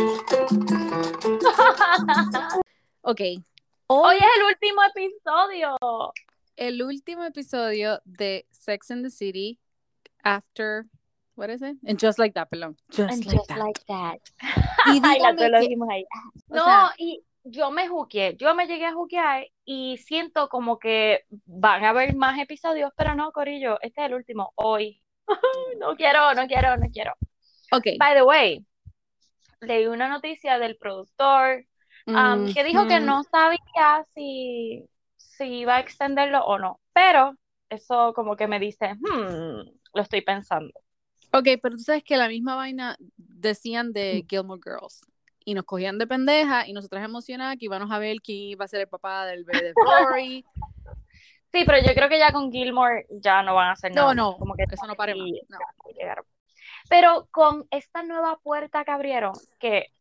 ok. Hoy es el último episodio. El último episodio de Sex and the City after what is it? And just like that, perdón. Just, And like, just that. like that. Y Ay, la dígame que lo que- dijimos ahí. o No, sea- y yo me juqueé, yo me llegué a juquear y siento como que van a haber más episodios, pero no, Corillo, este es el último, hoy. No quiero, no quiero, no quiero. Ok. By the way, leí una noticia del productor um, que dijo que no sabía si, si iba a extenderlo o no, pero eso como que me dice, hmm, lo estoy pensando. Ok, pero tú sabes que la misma vaina decían de Gilmore Girls. Y nos cogían de pendeja y nosotras emocionadas que íbamos a ver quién iba a ser el papá del bebé de. Sí, pero yo creo que ya con Gilmore ya no van a hacer nada. No, no, como que eso no pare más. no. Pero con esta nueva puerta que abrieron, que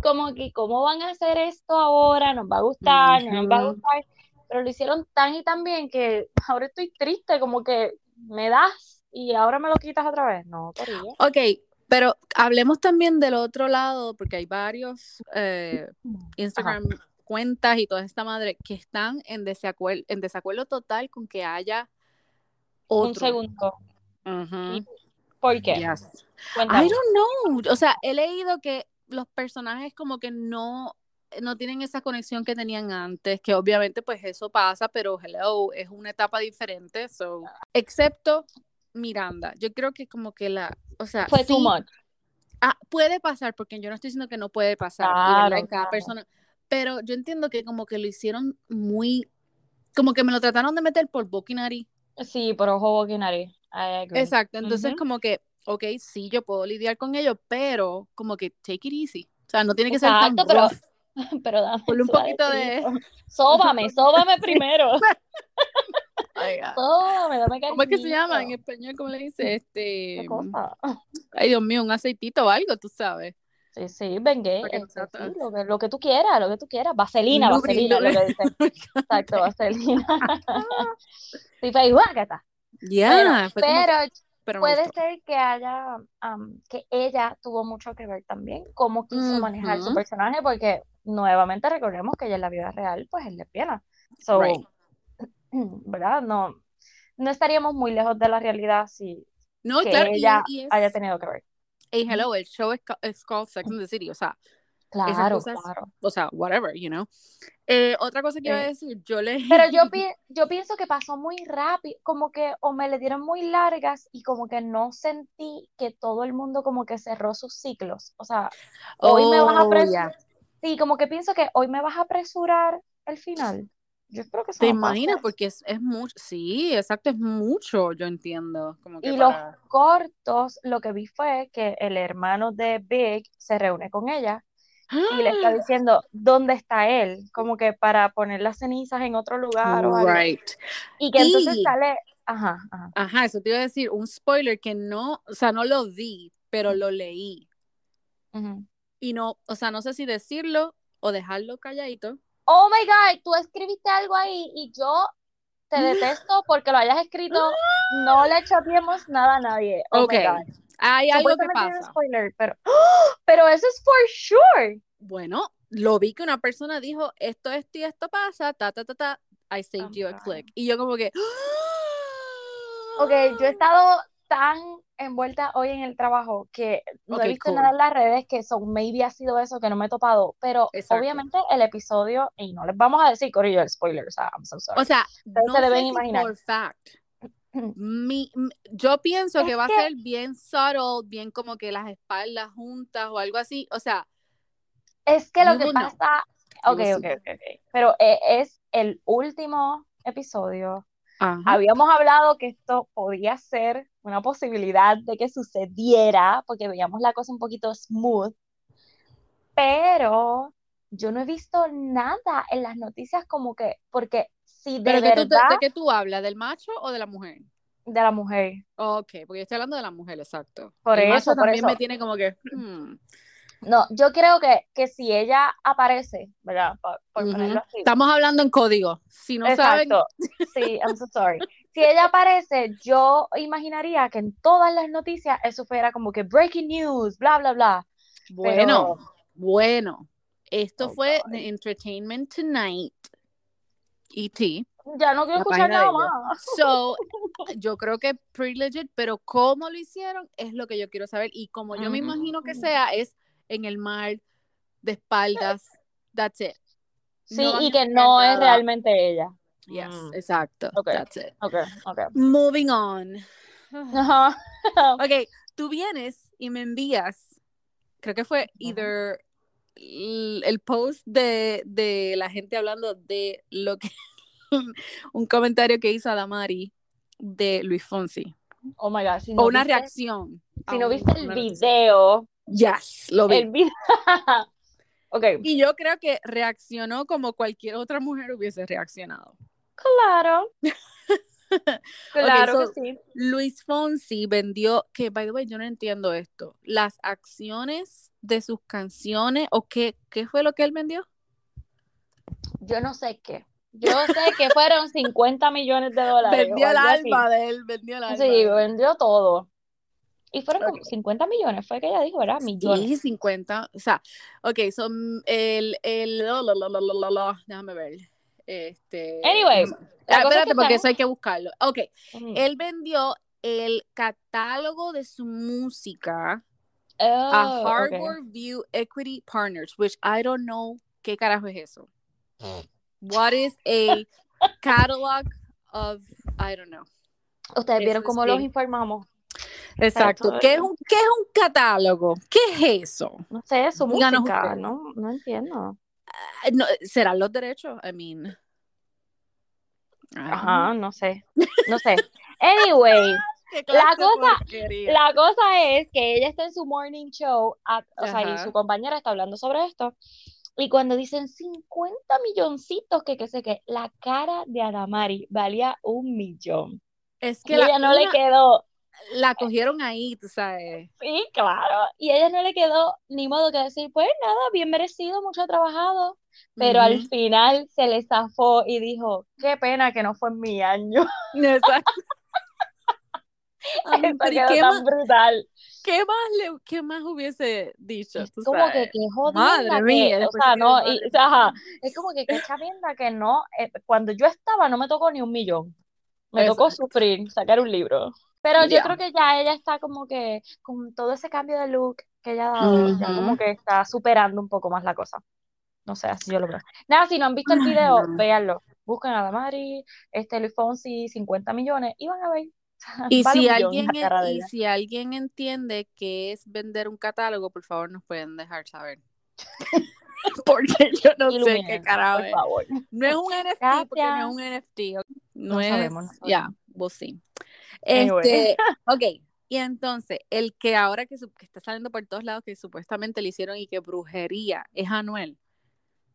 como que cómo van a hacer esto ahora, nos va a gustar, no nos va a gustar, pero lo hicieron tan y tan bien que ahora estoy triste, como que me das y ahora me lo quitas otra vez. No, Corillo. Ok, pero hablemos también del otro lado, porque hay varios eh, Instagram cuentas y toda esta madre que están en desacuerdo, en desacuerdo total con que haya otro. Un segundo. Ujú. ¿Por qué? Yes. I don't know. O sea, he leído que los personajes como que no, no tienen esa conexión que tenían antes, que obviamente pues eso pasa, pero hello, es una etapa diferente, so, excepto Miranda. Yo creo que como que la, o sea, Fue too sí, much. ah, puede pasar, porque yo no estoy diciendo que no puede pasar, Claro, cada claro. persona, pero yo entiendo que como que lo hicieron muy, como que me lo trataron de meter por nariz. Sí, por ojo, nariz. I agree. Exacto, entonces como que, ok, sí, yo puedo lidiar con ello, pero como que take it easy. O sea, no tiene que ser tan pero- rough. Pero dame Ponle un poquito de-. Sóbame, sóbame primero. Sóbame, dame ¿Cómo es que se llama en cariñito. español? ¿Cómo le dice? Este, ¿Qué cosa? ay Dios mío, un aceitito o algo, tú sabes. Sí, sí, vengue, este, sí, lo que, lo que tú quieras, lo que tú quieras. Vaselina, vaselina, lo que dice. Exacto, vaselina. Sí, fue igual está. Ya, que- Pero pero me puede ser que haya, am, que ella tuvo mucho que ver también, cómo quiso manejar su personaje, porque nuevamente recordemos que ella en la vida real, pues es lesbiana. So, Right. ¿verdad? No, no estaríamos muy lejos de la realidad si No, que claro, y- ella y, es, haya tenido que ver. hey, hello, el show es, es called Sex and the City, o sea, Claro, cosas- claro. o sea, whatever, you know. Eh, otra cosa que iba a Eh, decir, yo le... Pero yo, pi- yo pienso que pasó muy rápido, como que o me le dieron muy largas y como que no sentí que todo el mundo como que cerró sus ciclos. O sea, hoy me vas a Oh, apresurar. ya. Sí, como que pienso que hoy me vas a apresurar el final. Yo espero que eso ¿Te imaginas? Porque es, es mucho, sí, exacto, es mucho, yo entiendo. Como que Y los para- cortos, lo que vi fue que el hermano de Big se reúne con ella y le está diciendo dónde está él, como que para poner las cenizas en otro lugar o algo. Right. Y que entonces Y- sale, ajá, ajá. Ajá, eso te iba a decir, un spoiler que no, o sea, no lo vi, pero lo leí. Y no, o sea, no sé si decirlo o dejarlo calladito. Oh my God, tú escribiste algo ahí y yo te detesto porque lo hayas escrito. No le chateemos nada a nadie. Oh Ok, my God. Hay algo que pasa. spoiler, pero, ¡Oh! pero eso es for sure. Bueno, lo vi que una persona dijo, esto, esto y esto pasa, ta, ta, ta, ta, I saved you a Ajá. click. Y yo como que... Ok, yo he estado tan envuelta hoy en el trabajo que no Ok, he visto cool. nada en las redes que son, maybe ha sido eso que no me he topado, pero Exacto. obviamente el episodio, y no les vamos a decir, Corillo, el spoiler, o sea, I'm so sorry. O sea, Ustedes no se sé deben si imaginar. fact. Mi- yo pienso Es que va que- a ser bien subtle, bien como que las espaldas juntas o algo así. O sea, Es que lo que pasa, ok, ok, ok, ok, pero eh, es el último episodio. ajá. Habíamos hablado que esto podía ser una posibilidad de que sucediera, porque veíamos la cosa un poquito smooth, pero yo no he visto nada en las noticias como que, porque si de ¿Pero tú, verdad de qué tú hablas? ¿Del macho o de la mujer? De la mujer, Ok, porque yo estoy hablando de la mujer, exacto. Por el eso, macho por también eso. me tiene como que... hmm. no, yo creo que, que si ella aparece, ¿verdad? Por, ponerlo así. Estamos hablando en código. Si no saben, Exacto. Sí, I'm so sorry. Si ella aparece, yo imaginaría que en todas las noticias eso fuera como que breaking news, bla, bla, bla. Bueno, bueno. Esto Oh, fue God. The Entertainment Tonight. E.T. Ya no quiero escuchar nada más. So, yo creo que pretty legit, pero cómo lo hicieron es lo que yo quiero saber. Y como yo me imagino que sea, es en el mar, de espaldas. That's it. Sí, No y que no es realmente ella. Yes, Mm. exacto. Ok. That's it. Ok, ok. Moving on. Ajá. Ok, tú vienes y me envías, creo que fue either el, el post de, de la gente hablando de lo que, un comentario que hizo Adamari de Luis Fonsi, Oh my God. Si no o una viste- reacción. Si no viste el video, Yes, lo vi. el video. ok, Y yo creo que reaccionó como cualquier otra mujer hubiese reaccionado. claro. Claro so- que sí. Luis Fonsi vendió, que by the way, yo no entiendo esto, las acciones de sus canciones o qué, qué fue lo que él vendió? Yo no sé qué. Yo sé que fueron 50 millones de dólares. Vendió el así. alma de él, vendió el alma. Sí, vendió todo. Y fueron como Ok. 50 millones, fue que ella dijo, ¿verdad? Millones. Sí, 50, o sea, ok, son el, el, la, la, la, déjame ver, este, Anyway, Ah, es espérate, que porque están- eso hay que buscarlo, ok, él vendió el catálogo de su música Oh, a ok. Harbor View Equity Partners, which I don't know qué carajo es eso. What is a catalog of I don't know. Ustedes Eso vieron cómo los informamos. Exacto. ¿Qué es eso. un qué es un catálogo? ¿Qué es eso? No sé, su Díganos música. ¿no? No entiendo. Ah, no, ¿Serán los derechos? I mean. I. Ajá, no sé. No sé. Anyway, ¿Qué la cosa- la cosa es que ella está en su morning show, a- o sea, y su compañera está hablando sobre esto. Y cuando dicen 50 milloncitos, que qué sé qué, la cara de Adamari valía un millón. Es Y que la, ella no le quedó, la cogieron ahí, tú sabes. sí, claro, y a ella no le quedó ni modo que decir, pues nada, bien merecido, mucho trabajado. Pero al final se le zafó y dijo, qué pena que no fue en mi año. Exacto. Eso ¿y quedó tan brutal. Qué más le, qué más hubiese dicho? Es como que sabes? jodienda Madre que, mía, o sea, no, y, o mía. sea, ajá, es como que qué chavienda que no, eh, cuando yo estaba no me tocó ni un millón, me tocó sufrir, sacar un libro, pero yo creo que ya ella está como que, con todo ese cambio de look que ella ha dado, ya como que está superando un poco más la cosa, no sé, así yo lo veo. Nada, si no han visto el video, véanlo, busquen a Damari, este Luis Fonsi, 50 millones, y van a ver, Y si alguien y si alguien entiende qué es vender un catálogo, por favor nos pueden dejar saber. Porque yo no sé qué carajo por favor. No es un NFT porque no es un NFT. No, No es, sabemos, ya, sabemos. vos sí. Este, ok. Y entonces, el que ahora que, está saliendo por todos lados, que supuestamente le hicieron y que brujería, es Anuel.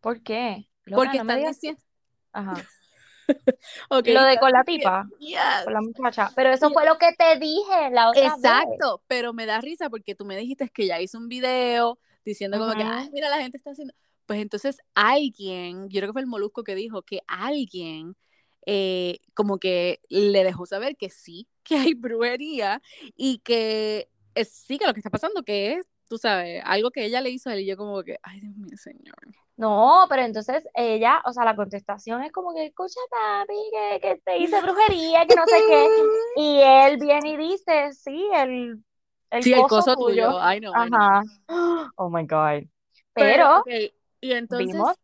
¿Por qué? Porque no están diciendo. Ajá. Ok, Lo de con la tipa, Yes. con la muchacha. Pero eso Yes. fue lo que te dije la otra vez. Exacto, pero me da risa porque tú me dijiste que ya hizo un video diciendo como que, ay, mira, la gente está haciendo. Pues entonces alguien, yo creo que fue el Molusco que dijo que alguien eh, como que le dejó saber que sí, que hay brujería y que es, sí, que lo que está pasando, que es, tú sabes, algo que ella le hizo a él y yo como que, ay, Dios mío, señor. No, pero entonces ella, o sea, la contestación es como que, escucha, papi, que, que te hice brujería, que no sé qué. Y él viene y dice, sí, el, el Sí, el coso tuyo. tuyo, ay no, ay no. Ajá. Oh my God. Pero, y entonces, vimos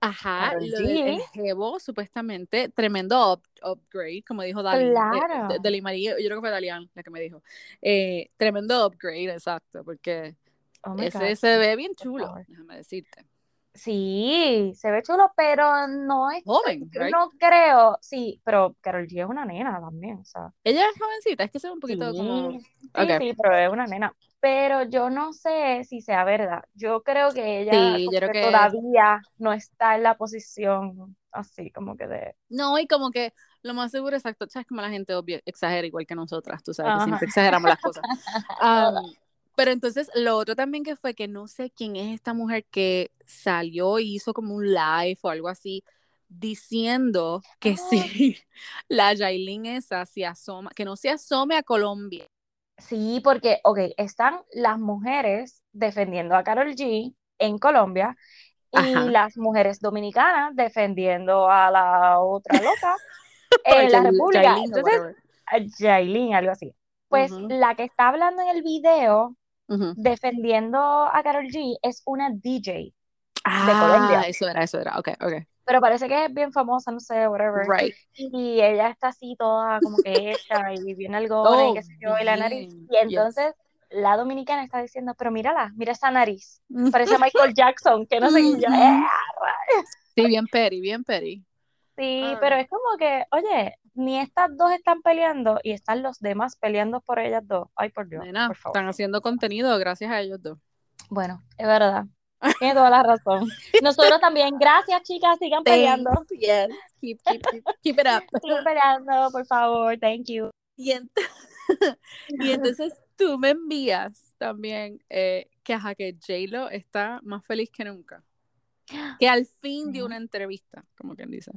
ajá, lo del supuestamente, tremendo up- upgrade, como dijo Dalí, Claro. de, Dalí María, yo creo que fue Dalian la que me dijo, eh, tremendo upgrade, exacto, porque Oh ese God, se ve bien chulo, déjame decirte. Sí, se ve chulo, pero no es, Joven, right? no creo, sí, pero Karol G es una nena también, o sea. Ella es jovencita, es que se ve un poquito como... Sí, Ok. sí, pero es una nena. Pero yo no sé si sea verdad. Yo creo que ella Sí, como yo creo que que- todavía no está en la posición así como que de... No, y como que lo más seguro, exacto, sabes como la gente obvio exagera igual que nosotras, tú sabes, que siempre exageramos las cosas. Am, pero entonces lo otro también que fue que no sé quién es esta mujer que salió y hizo como un live o algo así diciendo que Ah. si la Yailin esa se asoma, que no se asome a Colombia, Sí, porque, ok, están las mujeres defendiendo a Carol G en Colombia y Ajá. las mujeres dominicanas defendiendo a la otra loca en la República. Yailin Entonces, Yailin, algo así. Pues la que está hablando en el video defendiendo a Carol G es una DJ de Colombia, Ah, eso era, eso era. Ok, ok. pero parece que es bien famosa, no sé, whatever. Right. Y ella está así toda como que hecha y bien algona y Oh, qué sé yo, y la nariz. Y Yes. entonces la dominicana está diciendo, pero mírala, mira esa nariz. Parece Michael Jackson, que no sé qué. Y Ujú. "Eh". Sí, bien peri, bien peri. Sí, Ah. pero es como que, oye, ni estas dos están peleando y están los demás peleando por ellas dos. Ay, por Dios, Nena, por favor. están haciendo contenido gracias a ellos dos. Bueno, es verdad. Tiene toda la razón. Nosotros también. Gracias, chicas. Sigan peleando. Yes. Keep, keep, keep, keep it up. Sigan peleando, por favor. Thank you. Y, ent- y entonces tú me envías también eh, que, ajá, que J-Lo está más feliz que nunca. Que al fin dio una entrevista, como quien dice.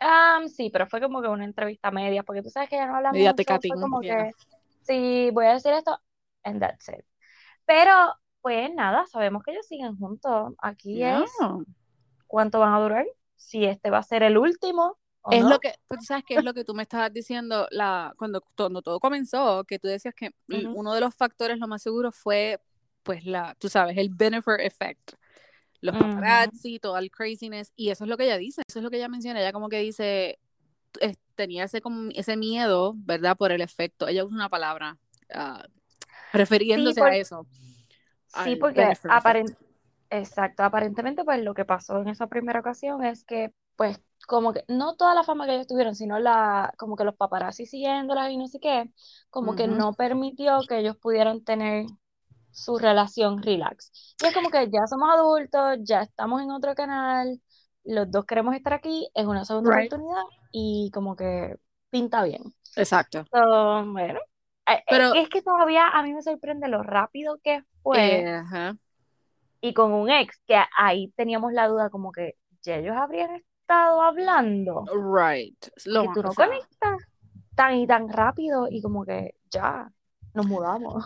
Um, sí, pero fue como que una entrevista media, porque tú sabes que ella no habla Media mucho. tecatín, Fue como yeah. que, sí, voy a decir esto, and that's it. Pero, pues nada, sabemos que ellos siguen juntos. Aquí Yeah. es cuánto van a durar, si este va a ser el último o Es no. lo que, pues, tú sabes que es lo que tú me estabas diciendo la, cuando, cuando todo comenzó, que tú decías que uno de los factores, lo más seguro, fue, pues, la, tú sabes, el benefit effect. Los paparazzi, todo el craziness, y eso es lo que ella dice, eso es lo que ella menciona, ella como que dice, tenía ese, como, ese miedo, ¿verdad? Por el efecto, ella usa una palabra, ah, refiriéndose por- a eso. Sí, porque benefit aparent- effect. exacto, aparentemente pues lo que pasó en esa primera ocasión es que pues como que no toda la fama que ellos tuvieron, sino la como que los paparazzi siguiéndolas y no sé qué, como que no permitió que ellos pudieran tener su relación relax. Y es como que ya somos adultos, ya estamos en otro canal, los dos queremos estar aquí, es una segunda Right. oportunidad y como que pinta bien. Exacto. So, bueno, eh, Pero- es que todavía a mí me sorprende lo rápido que fue Eh, ajá. y con un ex, que ahí teníamos la duda como que ya ellos habrían estado hablando, Right. Lo más- tú no sea, conectas tan y tan rápido y como que ya nos mudamos.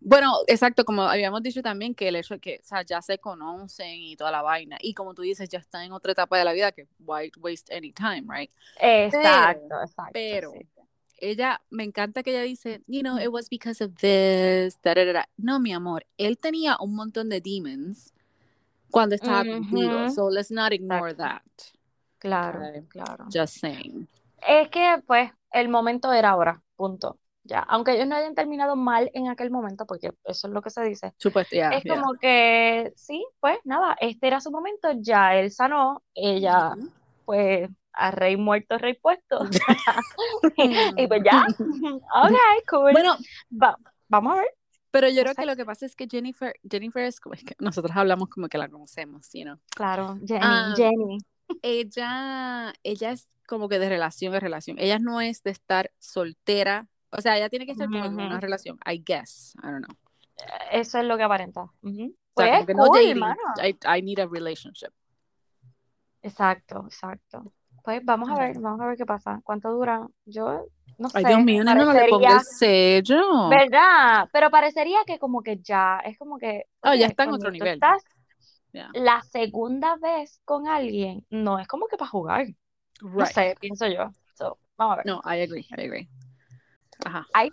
Bueno, exacto, como habíamos dicho también, que el hecho de que, o sea, ya se conocen y toda la vaina, y como tú dices, ya están en otra etapa de la vida que why waste any time, right? Exacto, exacto. pero- sí. Ella, me encanta que ella dice, you know, it was because of this, da, da, da, da". No, mi amor, él tenía un montón de demons cuando estaba contigo, Ujú. so let's not ignore Exacto. that. Claro, Okay. claro. Just saying. Es que, pues, el momento era ahora, punto. Ya, aunque ellos no hayan terminado mal en aquel momento, porque eso es lo que se dice, Supuesto, yeah, es yeah. como que, sí, pues, nada, este era su momento, ya él sanó, ella, pues, a rey muerto, rey puesto. Y pues ya, ok, cool. Bueno, Va- vamos a ver. pero yo creo que lo que pasa es que Jennifer, Jennifer es como es que nosotros hablamos como que la conocemos, you know. Claro, Jenny, Ah, Jenny. ella, ella es como que de relación en relación. Ella no es de estar soltera. O sea, ella tiene que estar como que en una relación, I guess. I don't know. Eso es lo que aparenta. Ujú. O sea, Pues como que no cool, hermano. I, I need a relationship. Exacto, exacto. Pues vamos a ver, vamos a ver qué pasa. ¿Cuánto dura? Yo no Ay, sé, Dios mío, nena, no le ponga el sello. ¿verdad? Pero parecería que como que ya, es como que, Oh, ya está en otro nivel. estás Yeah. la segunda vez con alguien, no es como que para jugar. No Right. sé, pienso yo. So, vamos a ver. No, I agree, I agree. Ajá. Hay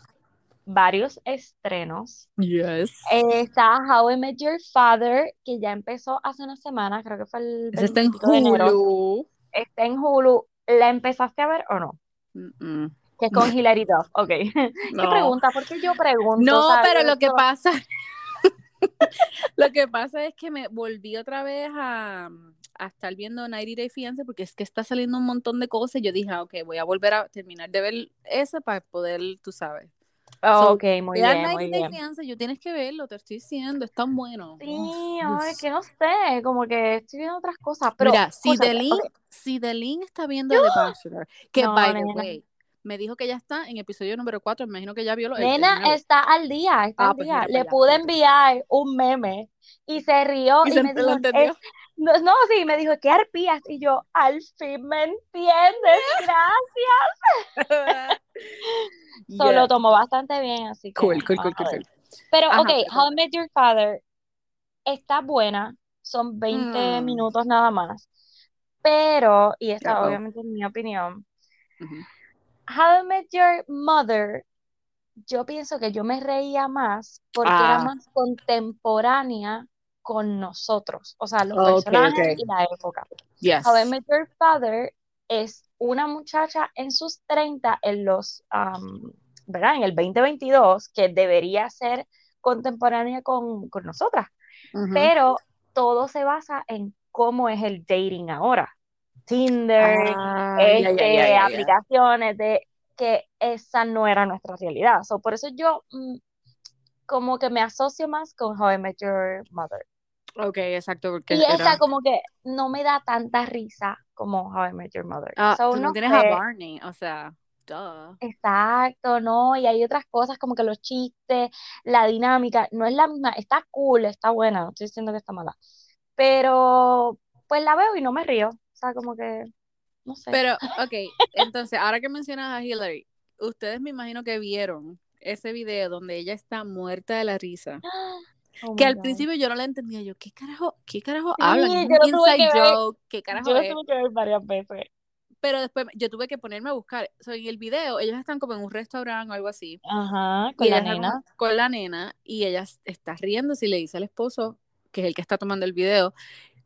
varios estrenos. Yes. Eh, está How I Met Your Father, que ya empezó hace una semana, creo que fue el está en 20 de enero. Hulu. Está en Hulu. ¿La empezaste a ver o no? Que es con Hilary Duff. Ok. ¿Qué No. pregunta? ¿Por qué yo pregunto? No, ¿sabes? pero lo que pasa, lo que pasa es que me volví otra vez a, a estar viendo 90 Day Fiancé porque es que está saliendo un montón de cosas y yo dije, ah, ok, voy a volver a terminar de ver ese para poder, tú sabes. So, Ok, muy bien, 90 muy Day bien. Fiancé, yo tienes que verlo, te estoy diciendo, es tan bueno. Sí, Uf, ay, que no sé, como que estoy viendo otras cosas, pero Mira, si Delin, ok, si está viendo The Bachelor, que No, by the way, me dijo que ya está en episodio número 4, me imagino que ya vio lo, el, el Nena nuevo. está al día, está Ah, al pues día. Le pude enviar un meme y se rió Y y se me dijo, entendió. "Es- No, no, sí, me dijo, ¿qué arpías? Y yo, al fin me entiendes, gracias. Solo lo tomó bastante bien, así que Cool, cool, cool, cool. Pero, Ajá, ok, How I Met Your Father está buena, son 20 Mm. minutos nada más, pero, y esta obviamente es mi opinión. How I Met Your Mother, yo pienso que yo me reía más porque era Ah. más contemporánea con nosotros, o sea, los personajes y la época. Yes. How I Met Your Father es una muchacha en sus 30, en los, am, ¿verdad? En el 2022, que debería ser contemporánea con, con nosotras, pero todo se basa en cómo es el dating ahora. Tinder, Ah, este, ya, ya, ya. aplicaciones de que esa no era nuestra realidad. So, por eso yo mm, como que me asocio más con How I Met Your Mother. Ok, exacto, porque Y era... como que no me da tanta risa como How I Met Your Mother. Ah, So, tú no tienes a. Barney, o sea, duh. Exacto, no, y hay otras cosas como que los chistes, la dinámica, no es la misma, está cool, está buena, no estoy diciendo que está mala, pero pues la veo y no me río, o sea, como que, no sé. Pero, ok, entonces, ahora que mencionas a Hillary, ustedes me imagino que vieron ese video donde ella está muerta de la risa. Oh Que al God. principio yo no la entendía. Yo, ¿qué carajo, qué carajo Sí, hablan? Yo inside joke, ¿qué carajo Yo lo es? tuve que ver varias veces. Pero después yo tuve que ponerme a buscar. O sea, en el video, ellos están como en un restaurante o algo así. Ajá, con la nena. con la nena y ella está riendo y le dice al esposo, que es el que está tomando el video,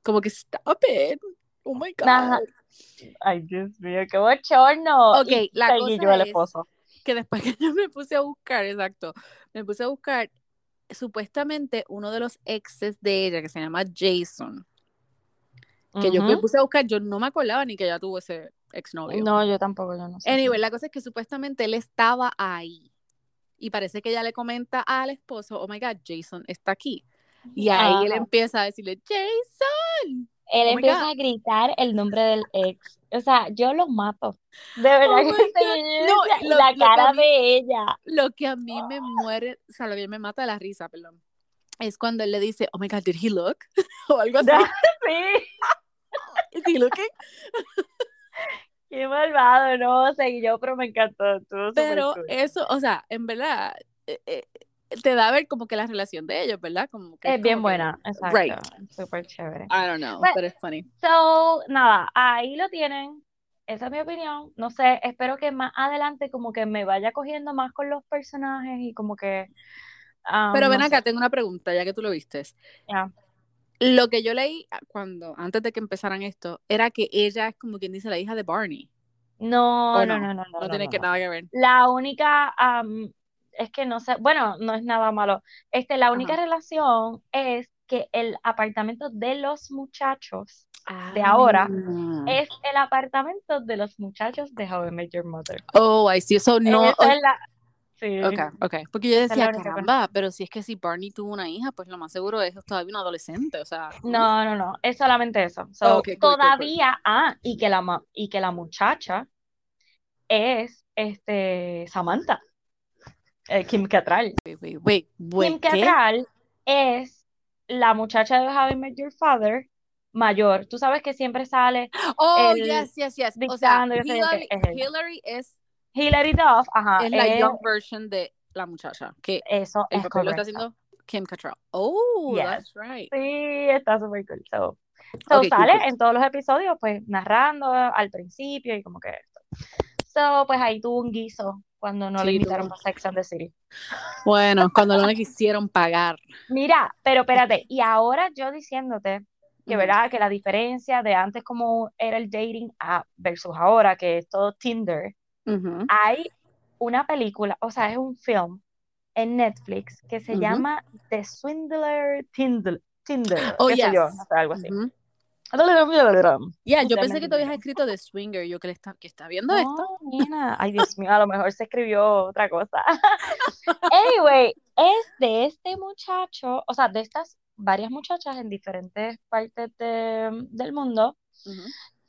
como que stop it. Oh my God. Ajá. Ay, Dios mío, qué bochorno. Ok, Y la cosa yo es- esposo. que después que yo me puse a buscar, exacto, me puse a buscar, supuestamente uno de los exes de ella, que se llama Jason, que yo me puse a buscar, yo no me acordaba ni que ella tuvo ese exnovio. No, yo tampoco, yo no sé. Anyway, la cosa es que supuestamente él estaba ahí. Y parece que ella le comenta al esposo, oh my God, Jason está aquí. Y ahí él empieza a decirle, Jason. Él Oh empieza a gritar el nombre del ex. O sea, yo lo mato. De verdad Oh que No, lo- la lo cara mí- de ella. Lo que a mí me muere, o sea, lo que me mata de la risa, perdón, es cuando él le dice, oh my God, did he look? o algo así. Sí, Is he looking? qué malvado, no sé, yo, pero me encantó. Pero cool. eso, o sea, en verdad, eh, eh, te da a ver como que la relación de ellos, ¿verdad? Como que Es bien como que- buena, exacto. Right. Súper chévere. I don't know, Bueno. pero es funny. So, nada, ahí lo tienen. Esa es mi opinión. No sé, espero que más adelante como que me vaya cogiendo más con los personajes y como que... ah, Pero ven no acá, sé. tengo una pregunta, ya que tú lo viste. Ya. Lo que yo leí cuando, antes de que empezaran esto, era que ella es como quien dice la hija de Barney. No, ¿O no, no? no, no, no, No, tiene que nada que ver. La única, am, es que no sé, bueno, no es nada malo. Este, la única Ajá. relación es que el apartamento de los muchachos de ahora Ah. es el apartamento de los muchachos de How I Met Your Mother. Oh, I see. So no. Esa es la, sí, Ok, ok. Porque yo decía, caramba, pero si es que si Barney tuvo una hija, pues lo más seguro es todavía un adolescente, o sea. No, no, no, es solamente eso. So, Oh, ok, cool, cool, cool. todavía, ah, y que la y que la muchacha es este Samantha, eh, Kim Cattrall. Wait, wait, wait, wait, Kim. Cattrall es la muchacha de How I Met Your Father mayor. Tú sabes que siempre sale Oh, el yes, yes, yes. O sea, Hillary, es. Hillary es, Hilary Duff, ajá, es la es- young version de la muchacha, que eso el es papel lo está haciendo Kim Cattrall. Oh, Yes. that's right. Sí, está súper cool. So, so Ok, cool, sale cool. en todos los episodios, pues narrando al principio y como que esto. So, pues ahí tuvo un guiso cuando no le invitaron tuvo. para Sex and the City. Bueno, cuando no le quisieron pagar. Mira, pero espérate, y ahora yo diciéndote que. ¿verdad? Que la diferencia de antes como era el dating a versus ahora, que es todo Tinder, hay una película, o sea, es un film en Netflix que se llama The Swindler Tinder, Tinder, Oh, qué sé yo, yes. algo así. Ujú. Yeah, yo pensé que tú habías escrito de Swinger, yo que, le está, que está viendo esto. No, nena. Ay, Dios mío, a lo mejor se escribió otra cosa. Anyway, es de este muchacho, o sea, de estas varias muchachas en diferentes partes de- del mundo Ujú.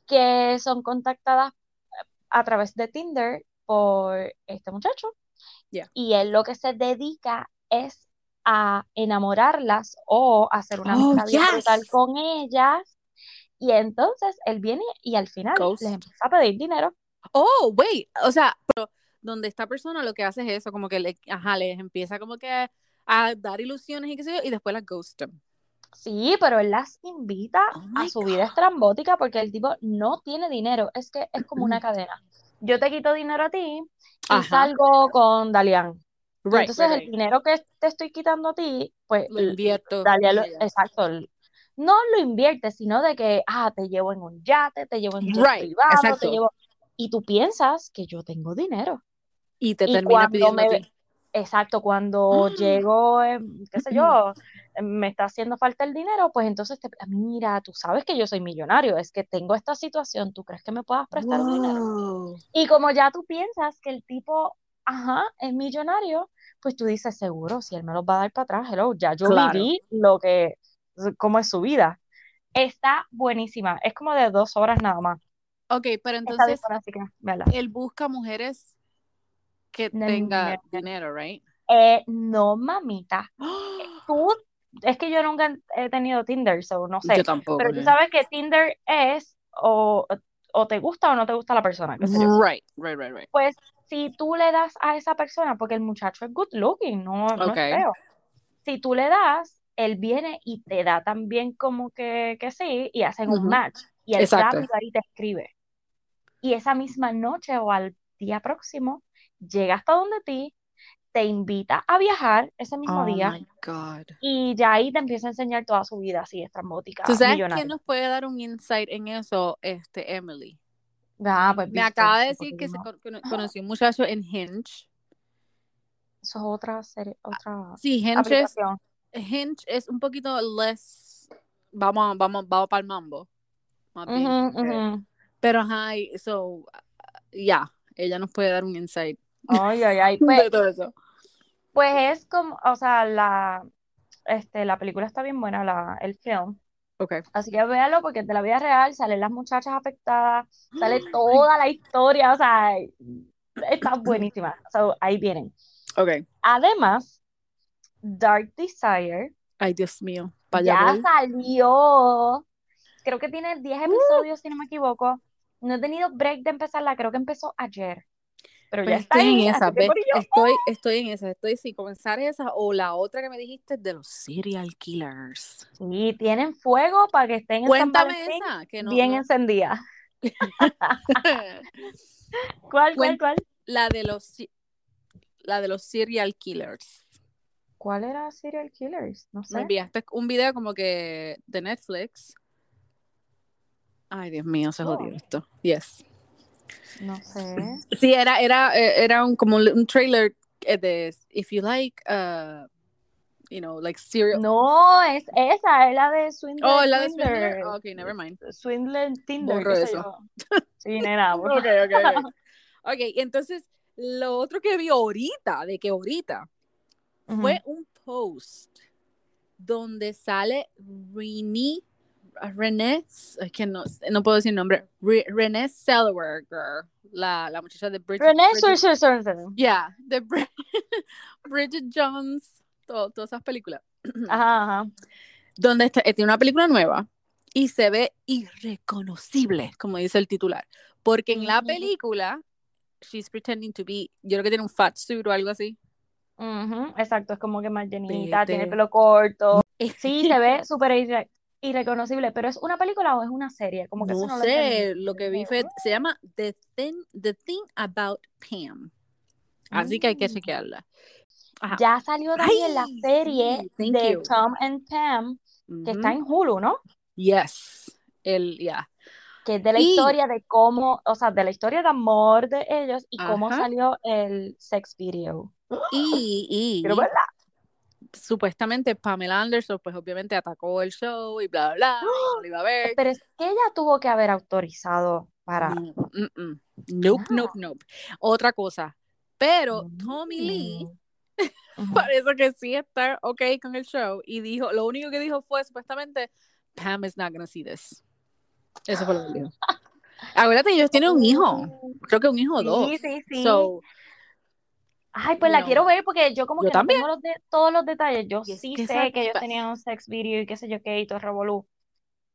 que son contactadas a través de Tinder por este muchacho. Yeah. Y él lo que se dedica es a enamorarlas o hacer una Oh, amistad brutal yes. con ellas Y entonces él viene y al final Ghost. les empieza a pedir dinero. Oh, wait, o sea, pero donde esta persona lo que hace es eso, como que le, ajá, les empieza como que a dar ilusiones y qué sé yo, y después las ghost em. Sí, pero él las invita Oh a su vida estrambótica porque el tipo no tiene dinero. Es que es como una cadena. Yo te quito dinero a ti y Ajá. salgo con Dalian. Right, entonces right, el right. dinero que te estoy quitando a ti, pues Lo invierto. Dalian lo- exacto, no lo inviertes, sino de que, ah, te llevo en un yate, te llevo en un Right, privado, exacto. te llevo... Y tú piensas que yo tengo dinero. Y te Y termina pidiendo a me- ti. Exacto, cuando Ah. llego, eh, qué sé yo, me está haciendo falta el dinero, pues entonces te, mira, tú sabes que yo soy millonario, es que tengo esta situación, ¿tú crees que me puedas prestar un dinero? Wow. Y como ya tú piensas que el tipo, ajá, es millonario, pues tú dices, seguro, si él me los va a dar para atrás, hello, ya yo Claro. viví lo que, cómo es su vida. Está buenísima, es como de dos horas nada más. Ok, pero entonces él busca mujeres que No, tengan no. dinero, right? Eh, no, mamita. tú, es que yo nunca he tenido Tinder, so no sé. Yo tampoco. Pero tú eh. sabes que Tinder es o, o te gusta o no te gusta la persona, qué sé yo. Right, right, right, right. Pues si tú le das a esa persona, porque el muchacho es good looking, no, no Ok. es feo. Si tú le das, él viene y te da también como que, que sí, y hacen un Ujú. match. Y él Exacto. rápido ahí te escribe. Y esa misma noche o al día próximo, llega hasta donde ti, te invita a viajar ese mismo Oh día. my God. Y ya ahí te empieza a enseñar toda su vida así estrambótica, ¿Tú sabes millonaria. quién nos puede dar un insight en eso? Este, Emily. Ah, pues Me acaba de decir que se no- con- cono- conoció un muchacho en Hinge. Eso es otra serie, otra Sí, Hinge es. Hinge es un poquito less. Vamos, vamos, vamos para el mambo. Más bien. Pero ajá, so, ya, ella nos puede dar un insight Ay, ay, ay. de Pues, todo eso. pues es como, o sea, la, este, la película está bien buena, la, el film. Ok. Así que véalo porque de la vida real salen las muchachas afectadas, sale toda la historia, o sea, está buenísima. So, ahí vienen. Ok. Además, Dark Desire Ay, Dios mío. Ya voy. salió. Creo que tiene 10 episodios, si no me equivoco. No he tenido break de empezarla, creo que empezó ayer. Pero ya Pues está estoy en ahí, esa, Estoy, estoy en esa. Estoy si comenzar esa o la otra que me dijiste de los serial killers. Sí, tienen fuego para que estén en San Cuéntame Valentín esa, que no, bien no- encendida. ¿Cuál, cuál, cuál? la de los la de los serial killers. ¿Cuál era Serial Killers? No Me sé. enviaste un video como que de Netflix. Ay, Dios mío, se Oh. jodió esto. Yes. No sé. Sí, era, era, eh, era un, como un, trailer eh, de If you like, uh, you know, like serial. No, es esa, es la de Swindler. oh, la de. Swindler. Ok, never mind. Swindler Tinder, Borro eso. Sí, nena, borra. Ok, ok, ok. Ok, entonces, lo otro que vi ahorita, de que ahorita, Fue un post donde sale Renee, René, es que no, no puedo decir el nombre, Re- Renee Zellweger, la, la muchacha de Bridget, René Sur. yeah, de Bri- Bridget Jones, to- todas esas películas, Ajá, ajá. donde está- tiene una película nueva y se ve irreconocible, como dice el titular, porque en la película, she's pretending to be, yo creo que tiene un fat suit o algo así. Ujú, Exacto, es como que más llenita, tiene pelo corto. Sí, se ve súper irre- irreconocible, pero ¿es una película o es una serie? Como que eso No no lo entendí. sé, lo que vi fue, se llama The Thing, The Thing About Pam. Así que hay que Mm. chequearla. Ajá. Ya salió también la serie sí, de you. Tom and Pam, que está en Hulu, ¿no? Yes. El, ya. Que es de la Y- historia de cómo, o sea, de la historia de amor de ellos y cómo salió el sex video. Y, y verla. supuestamente Pamela Anderson, pues obviamente atacó el show y bla, bla, bla, y no lo iba a ver. Pero es que ella tuvo que haber autorizado para... No, mm, mm. Nope, No. nope, nope. Otra cosa. Pero Tommy Lee Mm. Parece que sí está ok con el show y dijo, lo único que dijo fue supuestamente, Pam is not gonna see this. Eso fue lo que dijo. Acuérdate, ellos tienen un hijo, creo que un hijo o dos. Sí, sí, sí. So, Ay, pues la quiero ver porque yo como yo que no también. tengo los de, todos los detalles. Yo sí que sé esa que ellos tenían un sex video y qué sé yo qué y todo revolú.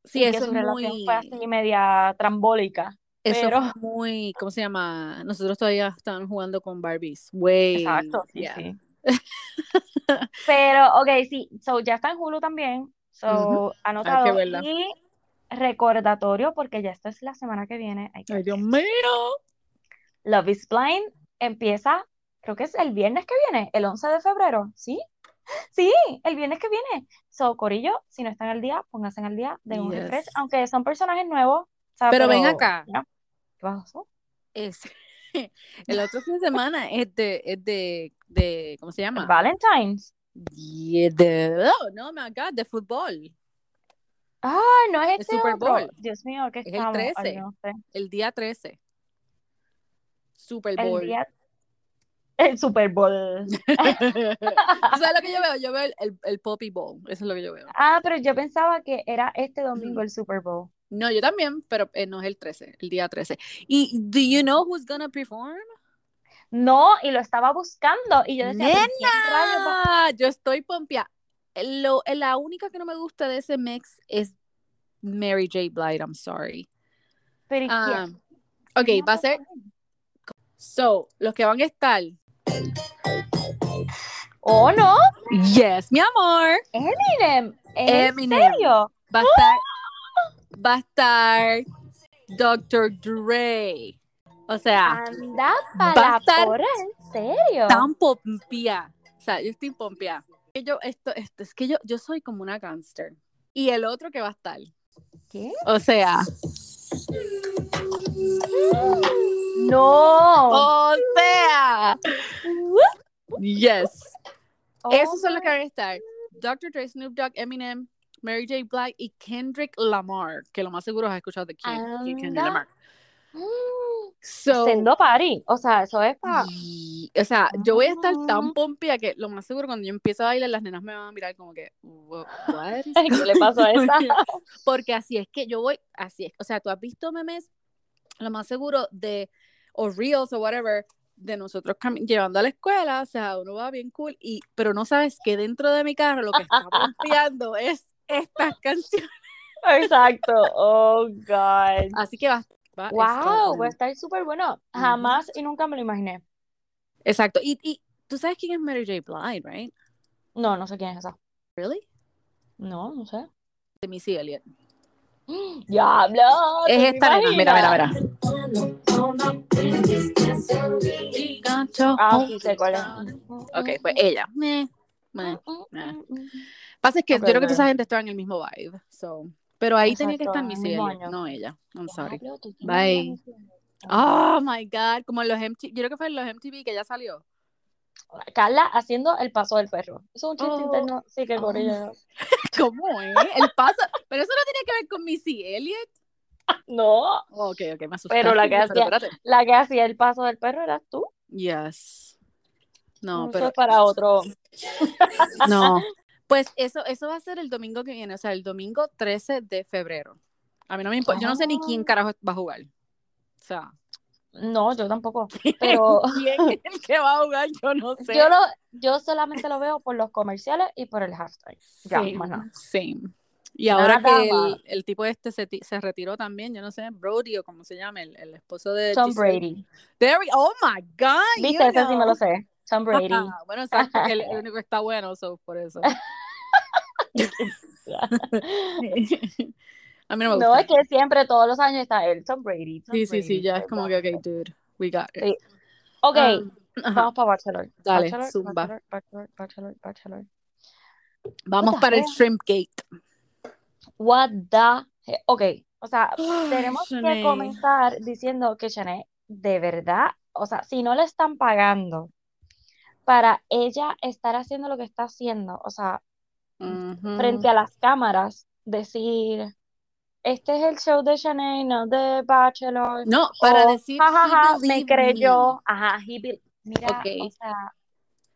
Sí, y que eso su es relación muy, fue así media trambólica. eso Pero, fue muy, ¿cómo se llama? Nosotros todavía estábamos jugando con Barbies. Way, exacto, sí, yeah. sí. Pero, ok, sí, so ya está en Hulu también, so Hay que anotado. verla. Y recordatorio, porque ya esto es la semana que viene, que Ay, Dios mío. Love is Blind empieza, creo que es el viernes que viene, el 11 de febrero, ¿sí? Sí, el viernes que viene. So, Corillo, si no están al día, pónganse al día, den un refresh, Yes. aunque son personajes nuevos, o sea, Pero ven acá. ¿qué pasó? Es, el otro fin de semana es de, es de, de, ¿cómo se El llama? Valentine's. Yeah, de, oh, no, my God, de fútbol. Ah, no es El este Super otro. Bowl. Dios mío, ¿qué Es el estamos? Ay, 13, yo no sé. el día 13. Super El Bowl. día, el Super Bowl. ¿Tú sabes lo que yo veo? Yo veo el, el, el Poppy Bowl. Eso es lo que yo veo. Ah, pero yo pensaba que era este domingo el Super Bowl. No, yo también, pero eh, no es el 13, el día 13. ¿Y do you know who's gonna perform? No, y lo estaba buscando y yo decía. ¡Nena! Yo estoy pompia. Lo, la única que no me gusta de ese mix es Mary J. Blige, I'm sorry. ¿Pero quién? ok, ¿Quién va a ser. So, los que van a estar. ¿Oh, no? Yes, mi amor. Eminem. ¿En Eminem. serio? Va a estar. Va a estar Dr. Dre. O sea, Anda va a estar porra, ¿en serio? tan pompia. O sea, yo estoy pompia. Que Yo, esto, esto, es que yo, yo soy como una gangster. Y el otro que va a estar. ¿Qué? O sea, No. o sea. Yes. Oh Esos son los que van a estar. Dr. Dre, Snoop Dogg, Eminem, Mary J. Blige y Kendrick Lamar, que lo más seguro has escuchado de Kendrick Anda. Lamar. So, Sendo party. O sea, eso es para. o sea, yo voy a estar tan Mm. pompia que lo más seguro cuando yo empiece a bailar, las nenas me van a mirar como que, "Wha- what is ¿Qué le pasó a esa? Porque así es que yo voy, así es. O sea, tú has visto memes, lo más seguro de, o reels o whatever, de nosotros llevando a la escuela, o sea, uno va bien cool, y, pero no sabes que dentro de mi carro lo que está pompeando es estas canciones. Exacto. Oh, God. Así que va, va Wow, va a estar súper bueno. Jamás y nunca me lo imaginé. Exacto. Y, y tú sabes quién es Mary J. Blige, right? No, no sé quién es esa. Really? No, no sé. De Missy Elliott. Diablo. ¿tú Es esta mira, mira, mira. Ah, sí sé cuál es. Ok, pues ella. Mm, Pasa es que Ok, yo creo que toda esa gente estaba en el mismo vibe. So. Pero ahí tenía que Exacto, estar Missy no ella. I'm sorry. Diablo, ¿tú te Bye. Oh my God. Como en los MTV. Yo creo que fue en los MTV que ya salió. Carla haciendo el paso del perro. Eso es un chiste Oh, interno. Sí, que oh. corillo. ¿Cómo es? El paso. Pero eso no tiene que ver con Missy Elliott. No, Oh, ok, ok, me asusté. Pero la que hacía- la que hacía el paso del perro eras tú. Yes. No, Eso pero es para otro. no. Pues eso, eso va a ser el domingo que viene, o sea, el domingo 13 de febrero. A mí no me importa, yo no sé ni quién Ah. carajo va a jugar. O sea, No, yo tampoco. Pero quién es el que va a jugar, yo no sé. yo lo, yo solamente lo veo por los comerciales y por el hashtag. Ya, más nada. same. Y ahora Nada que el, el tipo este se, se retiró también, yo no sé, Brody o como se llama, el, el esposo de Tom Giselle. Brady. There we- oh my God. ¿Viste? Ese sí me lo sé. Tom Brady. Ah, bueno, exacto, que el, el único que está bueno, so, por eso. A mí no me gusta. No, es que siempre, todos los años está él, Tom Brady. Tom Sí, sí, sí, ya es como que, ok, dude, we got it. Sí. Ok, Um, ajá. vamos para Bachelor. Dale, Bachelor, zumba. Bachelor, Bachelor, Bachelor, Bachelor. Vamos para el hell? Shrimp Gate. What the he- Ok, o sea, tenemos que comenzar diciendo que Shanae, de verdad, o sea, si no le están pagando para ella estar haciendo lo que está haciendo, o sea, frente a las cámaras, decir, este es el show de Shanae, no de Bachelor, No, para o, decir, jajaja, me creyó, ajá, he mira, Ok. o sea,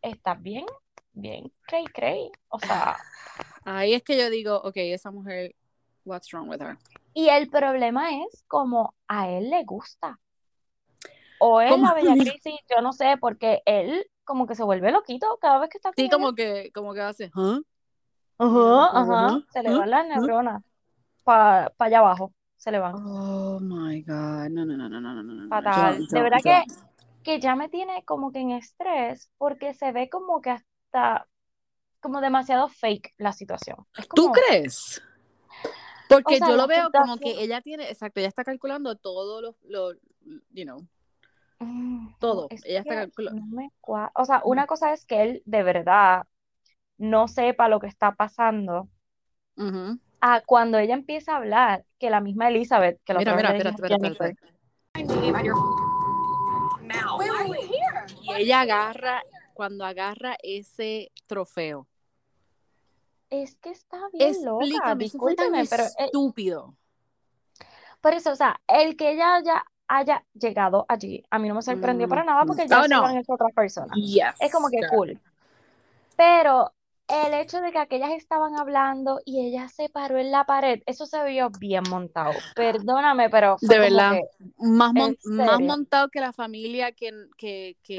está bien, bien, crey, crey, o sea. Ahí es que yo digo, ok, esa mujer, what's wrong with her? y el problema es como a él le gusta. O es la bella crisis, yo no sé, porque él como que se vuelve loquito cada vez que está con Sí, como que, como que hace, ¿huh? Ajá, Ajá, se le van las neuronas. Para allá abajo, se le van. Oh my God. No, no, no, no, no, no, no. no. Fatal. Yo- de yo- verdad yo- que, que ya me tiene como que en estrés porque se ve como que hasta como demasiado fake la situación. ¿Tú crees? Porque O sea, yo lo veo como que ella tiene, exacto, ella está calculando todo lo, lo you know, mm, todo. es Ella está calculando. no O sea, una cosa es que él de verdad no sepa lo que está pasando. Ujú. A cuando ella empieza a hablar, que la misma Elizabeth, que la Mira, otra mira, espérate, espérate, espérate. Y ella agarra, cuando agarra ese trofeo. es que está bien loca, Explícame, tan discúlpeme, pero eh, estúpido. por eso, o sea, el que ella haya, haya llegado allí, a mí no me sorprendió para nada porque ya Oh, lo no. han hecho otras personas. Yes. Es como que girl. cool. Pero el hecho de que aquellas estaban hablando y ella se paró en la pared, eso se vio bien montado. Perdóname, pero fue De verdad. que, Más, mon- ¿En más montado que la familia que, que, que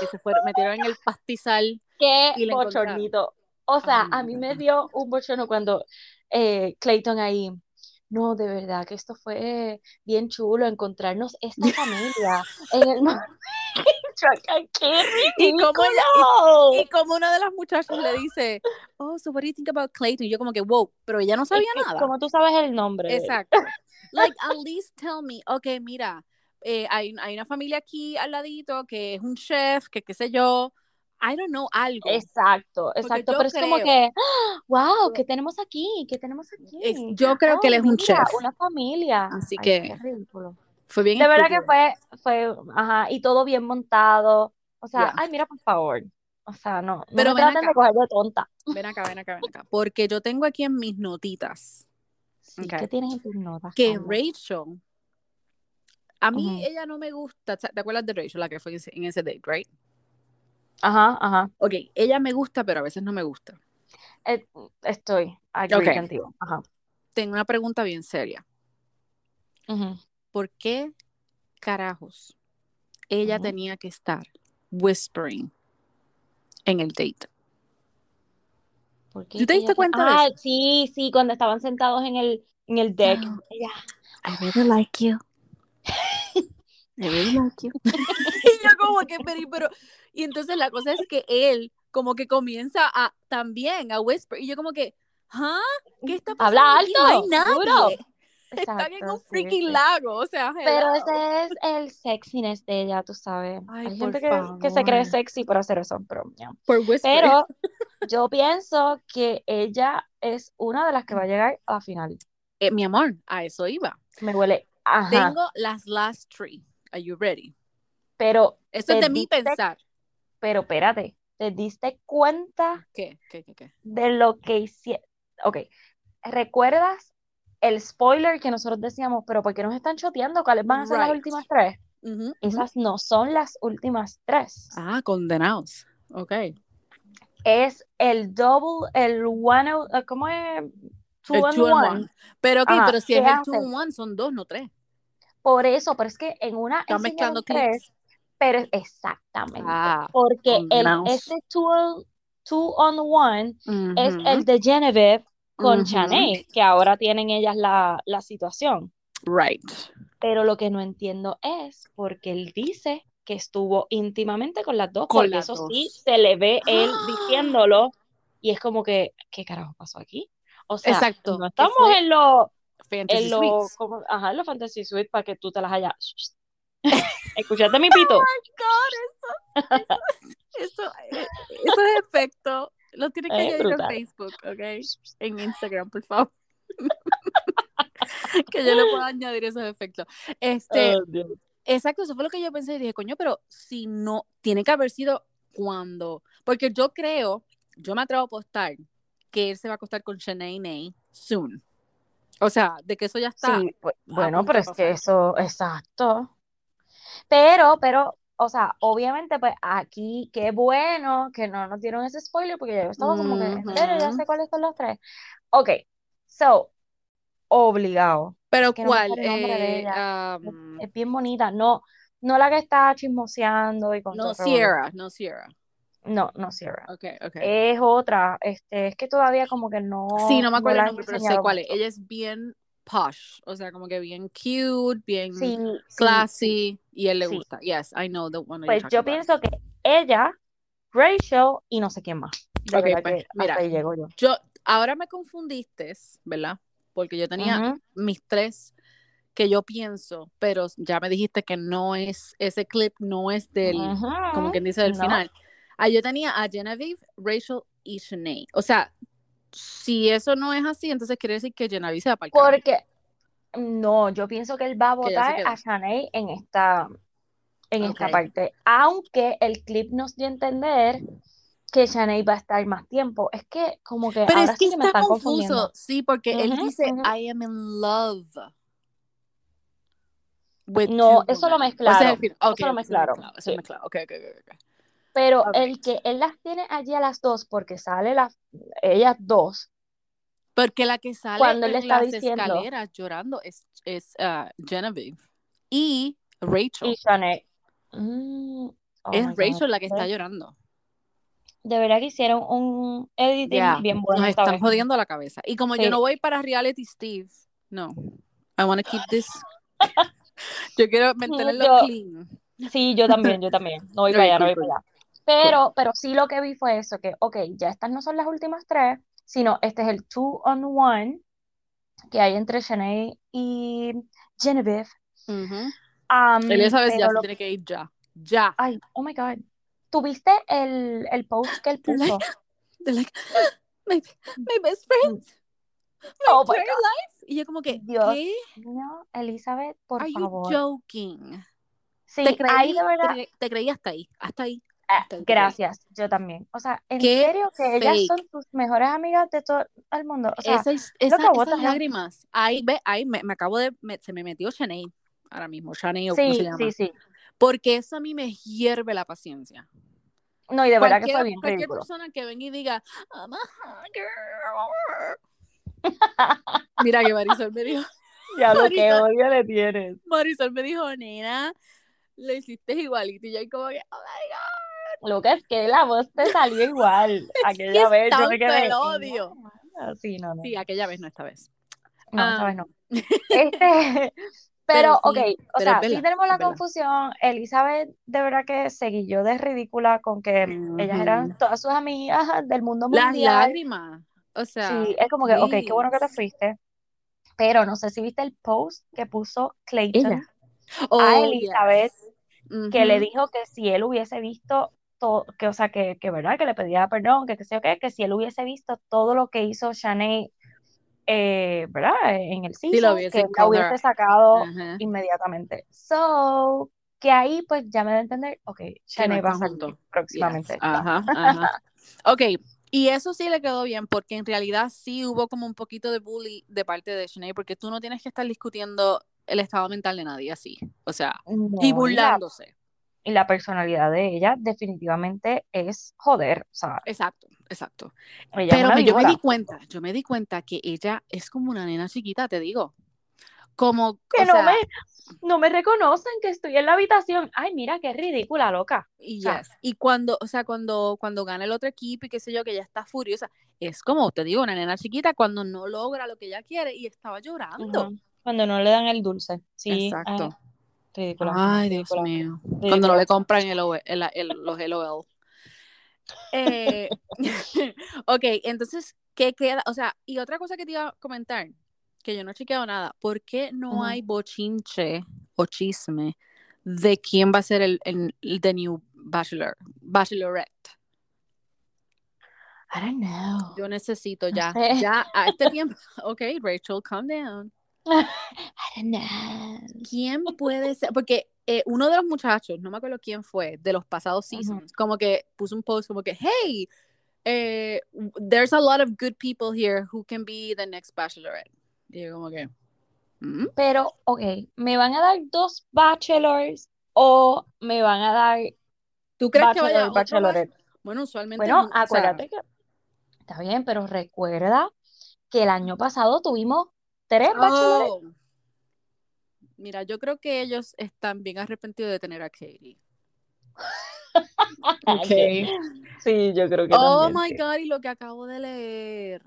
que se fueron, metieron en el pastizal. qué Y bochornito. O sea, Ay, a mí me dio un bochorno cuando eh, Clayton ahí, no, de verdad que esto fue bien chulo encontrarnos esta familia en el mar". Yo acá, ¡Qué Y como ella- ridículo! Y como una de las muchachas le dice, oh, so what do you think about Clayton? Y yo como que, wow, pero ella no sabía Y- y nada. Como tú sabes el nombre. Exacto. Like, at least tell me, ok, mira, eh, hay, hay una familia aquí al ladito que es un chef, que qué sé yo, I don't know, algo. Exacto, exacto, pero es como que, wow, ¿qué tenemos aquí? ¿Qué tenemos aquí? Es- yo creo que él Oh, es un mira, chef. una familia. Así Ay, que- qué ridículo. Fue bien De verdad que fue, fue, ajá, y todo bien montado. O sea, ay, mira, por favor. O sea, no, no Pero me traten acá. de coger de tonta. Ven acá, ven acá, ven acá. Porque yo tengo aquí en mis notitas Sí. ¿qué tienes en tus notas, que? Rachel, a mí ella no me gusta, ¿te acuerdas de Rachel, la que fue en ese- en ese date, right? Ajá, ajá. Ok, ella me gusta, pero a veces no me gusta. Eh, estoy agree Ok. contigo. Ajá. Tengo una pregunta bien seria. Ujú. ¿Por qué carajos ella tenía que estar whispering en el date? ¿Por qué ¿Tú te diste te- cuenta de Ah, eso? sí, sí, cuando estaban sentados en el, en el deck. Ah. I really like you. I really like you. y yo como que, pero, pero, y entonces la cosa es que él como que comienza a también a whisper y yo como que, ¿ah? ¿Qué está pasando? Habla aquí? No hay alto, nadie. Duro. Están en Exacto, un sí, freaking sí. lago, o sea, Pero ese es el sexiness de ella, tú sabes. Ay, Hay gente que, que se cree sexy por hacer eso, pero. Por yo pienso que ella es una de las que va a llegar a la final. Eh, mi amor, a eso iba. Me huele, ajá. Tengo las last three. Are you ready? Pero, Eso es de mí diste- pensar. pero espérate, ¿te diste cuenta ¿Qué? ¿Qué? ¿Qué? qué? de lo que hicieron? Ok, ¿recuerdas el spoiler que nosotros decíamos, pero por qué nos están choteando? ¿Cuáles van a ser las últimas tres? Esas no son las últimas tres. Ah, condenados. Ok. Es el double, el one, uh, ¿cómo es? Two El and two and one. Pero ok, Ajá, pero si ¿qué es el hace? two and one, son dos, no tres. Por eso, pero es que en una enseñaron mezclando tres, pero exactamente. Ah, Porque el, este two, on- two on one es el de Genevieve con ujú. Chanel, que ahora tienen ellas la, la situación. Right. Pero lo que no entiendo es porque él dice que estuvo íntimamente con las dos, Con porque las eso dos. sí se le ve él ¡Ah! diciéndolo y es como que, ¿qué carajo pasó aquí? O sea, Exacto, no estamos fue en lo, Fantasy en lo, como, ajá, en lo fantasy suite para que tú te las hayas. ¿Escuchaste mi pito? Eso, eh, esos efectos los tienes que Eh, añadir en. Facebook, ¿ok? En Instagram, por favor. que yo le pueda añadir esos efectos. Este, Oh. Exacto, eso fue lo que yo pensé y dije, coño, pero si no, tiene que haber sido cuando, porque yo creo, yo me atrevo a apostar que él se va a acostar con Shanae Nay soon. O sea, de que eso ya está. Sí, pues, bueno, pero es que eso, exacto. Pero, pero, o sea, obviamente, pues aquí, qué bueno que no nos dieron ese spoiler, porque ya yo estaba como que, serio, ya sé cuáles son los tres. Ok, so, obligado. Pero que no ¿cuál? sale el nombre de Eh, ella. Es, um, es bien bonita, no, no la que está chismoseando y con no. Sierra, no Sierra. No, no Sierra. Ok, ok. Es otra, este, es que todavía como que no, sí, no me acuerdo el nombre, pero sé cuál es. Ella es bien posh, o sea, como que bien cute, bien Sí, sí, sí. classy, y él le sí. gusta. Yes, I know the one Pues yo about. pienso que ella, Rachel y no sé quién más. De Ok, verdad pues, que mira. ahí llego yo. Yo, ahora me confundiste, ¿verdad? Porque yo tenía Ujú. mis tres que yo pienso, pero ya me dijiste que no es, ese clip no es del, como quien dice, del No. final. Ah, yo tenía a Genevieve, Rachel y Shanae. O sea, si eso no es así, entonces quiere decir que Genevieve se va para el. Porque no, yo pienso que él va a votar a Shanae en esta, en esta parte. Aunque el clip nos dio a entender que Shanae va a estar más tiempo. Es que como que Pero ahora es que sí me está están confuso, confundiendo. sí, porque él dice. I am in love with No, eso lo women. O sea, mezclaron. Eso lo mezclaron, eso sí. es mezclado. Ok, ok, ok, ok. Pero el que él las tiene allí a las dos, porque sale las, ellas dos, Porque la que sale cuando él le en está las diciendo, escaleras llorando es, es ah, Genevieve. Y Rachel. y mm, oh es God, Rachel la que está llorando. De verdad que hicieron un editing bien bueno nos están vez. jodiendo la cabeza. Y como yo no voy para reality Steve, no. I want to keep this. Yo quiero mantenerlo Yo- clean. Sí, yo también, yo también. No voy para allá, no voy para allá. Pero, pero sí lo que vi fue eso, que, ok, ya estas no son las últimas tres, sino este es el two on one que hay entre Shanae y Genevieve. Elizabeth ya lo- tiene que ir ya. Ya. Ay, oh my God. ¿Tuviste el, el post que él They're puso? like, they're like, my, my best friend, my Oh my life. Y yo como que, Dios. ¿qué? No, Elizabeth, por Are you favor. joking? Sí, te creí, ahí de verdad, te, te creí hasta ahí, hasta ahí. Ah, gracias, yo también. O sea, ¿en Qué serio que ellas son tus mejores amigas de todo el mundo? O sea, Esa- esa- the esas lágrimas. Ahí, ve, ahí me, me acabo de, me- se me metió Shanae ahora mismo, Shanae o cómo se sí, llama. sí, sí. Porque eso a mí me hierve la paciencia. No, y de verdad que fue bien cualquier ridículo. persona que venga y diga, I'm a. Mira que Marisol me dijo, Ya lo que odio le tienes. Marisol me dijo, nena, lo hiciste igualito. Y yo como que, oh my God. Lucas, que la voz te salió igual. Aquella Es vez yo me quedé. el odio. "No, Sí, no, no. Sí, aquella vez, no esta vez. No, esta Ah. vez no. Este, Pero pero, sí, ok, o pero sea, es sí verdad, tenemos es la confusión. Elizabeth, de verdad que se guilló de ridícula con que ellas eran todas sus amigas del mundo Las mundial. lágrimas. O sea, Sí, es como que, ok, qué bueno que te fuiste. Pero no sé si viste el post que puso Clayton Ella. a Oh, Elizabeth, yes. que le dijo que si él hubiese visto todo, que, o sea, que, que verdad, que le pedía perdón, que qué sé yo qué, que si él hubiese visto todo lo que hizo Shanae, eh, ¿verdad? En el Sí, lo season, hubiese que la hubiese sacado Ajá. inmediatamente. So, que ahí pues ya me da a entender, ok, Shanae va juntos. próximamente. Yes. Ajá, ajá. Ok, y eso sí le quedó bien, porque en realidad sí hubo como un poquito de bully de parte de Shanae, porque tú no tienes que estar discutiendo el estado mental de nadie así. O sea, No, y burlándose. Y la personalidad de ella definitivamente es joder, o sea, Exacto, exacto. ella Pero me- yo me di cuenta, yo me di cuenta que ella es como una nena chiquita, te digo. Como, Que o no sea, me, no me reconocen que estoy en la habitación. Ay, mira qué ridícula, loca. y O sea, yes. Y cuando, o sea, cuando, cuando gana el otro equipo y qué sé yo, que ella está furiosa, es como, te digo, una nena chiquita cuando no logra lo que ella quiere y estaba llorando. Cuando no le dan el dulce. Sí, ay, Exacto. Ridícula, Ay, Dios ridícula, mío. Cuando no le compran el, el- el- los LOL. Eh, ok, entonces, ¿qué queda? O sea, y otra cosa que te iba a comentar, que yo no he chequeado nada, ¿por qué no hay bochinche o chisme de quién va a ser el, el, el the new bachelor, bachelorette? I don't know. Yo necesito ya, ya a este tiempo. Ok, Rachel, calm down. I don't know. ¿Quién puede ser? Porque eh, uno de los muchachos, no me acuerdo quién fue, de los pasados seasons, como que puso un post como que, hey, eh, there's a lot of good people here who can be the next bachelorette. Y yo como que, ¿mm? Pero, ok, ¿me van a dar dos bachelors o me van a dar ¿Tú crees que vaya bachelor, bachelorette? bach- Bueno, usualmente Bueno, no, o sea, acuérdate que está bien, pero recuerda que el año pasado tuvimos tres oh, mira, yo creo que ellos están bien arrepentidos de tener a Katie. Sí, Okay. sí, yo creo que Oh también. my sí. God, y lo que acabo de leer.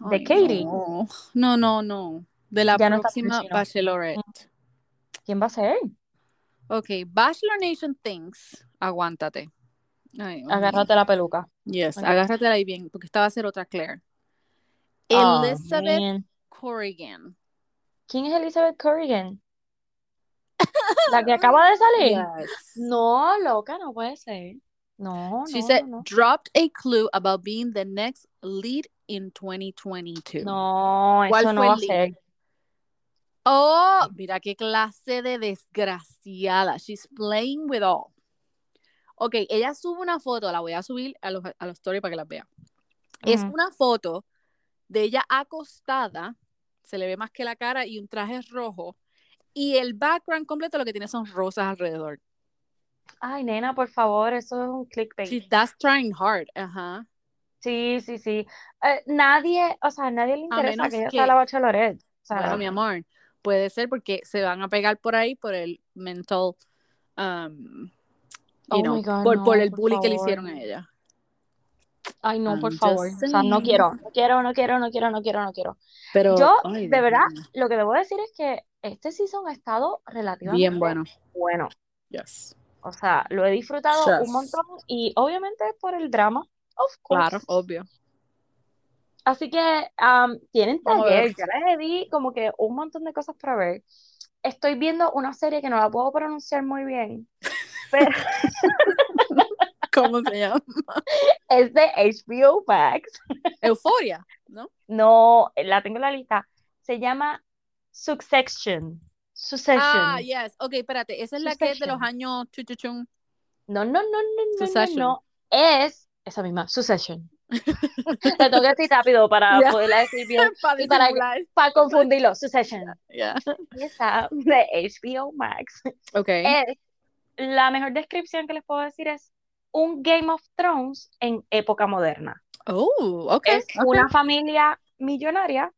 ¿De Ay, Katie? No, no, no, no. De la Ya no próxima Pacino. Bachelorette. ¿Quién va a ser? Ok, Bachelor Nation thinks. Aguántate. Ay, mío. Agárrate la peluca. Yes, Ok. agárratela ahí bien, porque esta va a ser otra Claire. Oh, Elizabeth man. Corrigan. ¿Quién es Elizabeth Corrigan? ¿La que acaba de salir? Yes. No, loca, no puede ser. No, She no, said, no, dropped a clue about being the next lead in 2022. no. No, ¿Cuál eso no va a ser. Oh, mira qué clase de desgraciada. She's playing with all. Ok, ella sube una foto, la voy a subir a los, a los stories para que la vea. Es una foto de ella acostada, se le ve más que la cara y un traje rojo. Y el background completo lo que tiene son rosas alrededor. Ay, nena, por favor, eso es un clickbait. She, that's trying hard. Ajá. Sí, sí, sí. Eh, nadie, o sea, a nadie le interesa que ella sea la bachelorette. O sea, Bueno, mi amor, puede ser porque se van a pegar por ahí por el mental, um, you Oh know, God, por, por el por bullying que le hicieron a ella. Ay, no, I'm por favor. O sea, no saying. quiero, no quiero, no quiero, no quiero, no quiero, no quiero. Pero, Yo, ay, de verdad, lo que debo decir es que este season ha estado relativamente bien bueno. bueno. Yes. O sea, lo he disfrutado Yes. un montón y obviamente por el drama, of course. Claro, obvio. Así que um, tienen taller, ya les di como que un montón de cosas para ver. Estoy viendo una serie que no la puedo pronunciar muy bien, pero ¿Cómo se llama? es de HBO Max. Euforia, ¿no? No, la tengo en la lista. Se llama Succession. Succession. Ah, yes. Ok, espérate. Esa es la que es de los Succession. años chuchuchun. No, no, no, no, no, no, Succession. no. Es esa misma, Succession. La tengo que decir rápido para poderla decir bien, Para Y para- para confundirlo. Succession. Yeah. Esa de HBO Max. Ok. Es, la mejor descripción que les puedo decir es un Game of Thrones en época moderna. Oh, ok. Es ok. una familia millonaria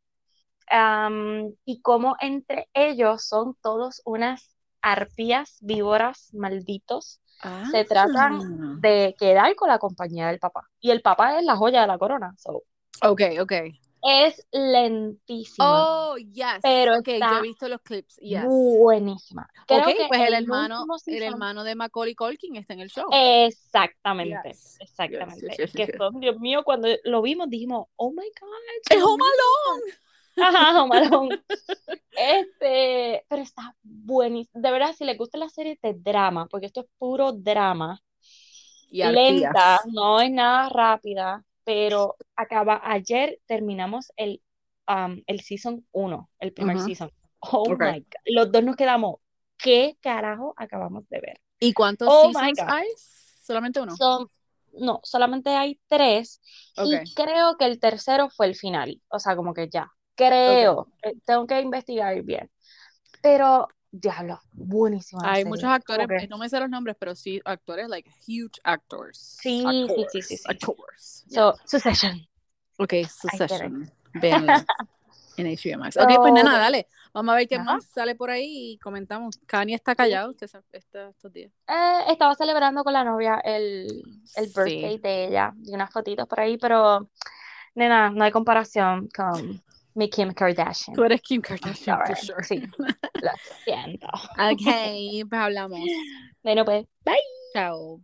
am, y como entre ellos son todos unas arpías, víboras, malditos, se tratan Ah. de quedar con la compañía del papá. Y el papá es la joya de la corona. so, Ok, ok. Es lentísima, Oh, yes. Pero ok, yo está he visto los clips. Yes. buenísima. Creo que pues el el hermano, el hermano de Macaulay Culkin está en el show. Exactamente, Yes. exactamente. Yes, que Dios mío, cuando lo vimos dijimos, oh my God. ¡Es Home mío". Alone! Ajá, Home Alone. Este, pero está buenísimo. De verdad, si les gusta la serie de drama, porque esto es puro drama, Y lenta, no es nada rápida, pero acaba, ayer terminamos el, um, el season 1, el primer Ujú. season. Oh Ok. my God. Los dos nos quedamos, ¿qué carajo acabamos de ver? ¿Y cuántos Oh seasons hay? ¿Solamente uno? Son, no, solamente hay tres y Ok. creo que el tercero fue el final, o sea, como que ya, creo, eh, tengo que investigar bien, pero diablo, buenísima Hay serie, muchos actores, que- no me sé los nombres, pero sí actores, like huge actors. Sí, sí, actors, sí, sí, sí. Actors. so, Succession. Ok. Succession. Véanla en HBO Max. Ok, pues nena, dale. Vamos a ver qué nada. más sale por ahí y comentamos. Kanye está callado este- este- estos días. Eh, estaba celebrando con la novia el, el Sí. birthday de ella, y unas fotitos por ahí, pero nena, no hay comparación con mi Kim Kardashian. Tú eres Kim I'm Kardashian, for sorry. sure. Sí, lo siento. Ok, pues hablamos. Bueno, pues, bye. Chao, bye.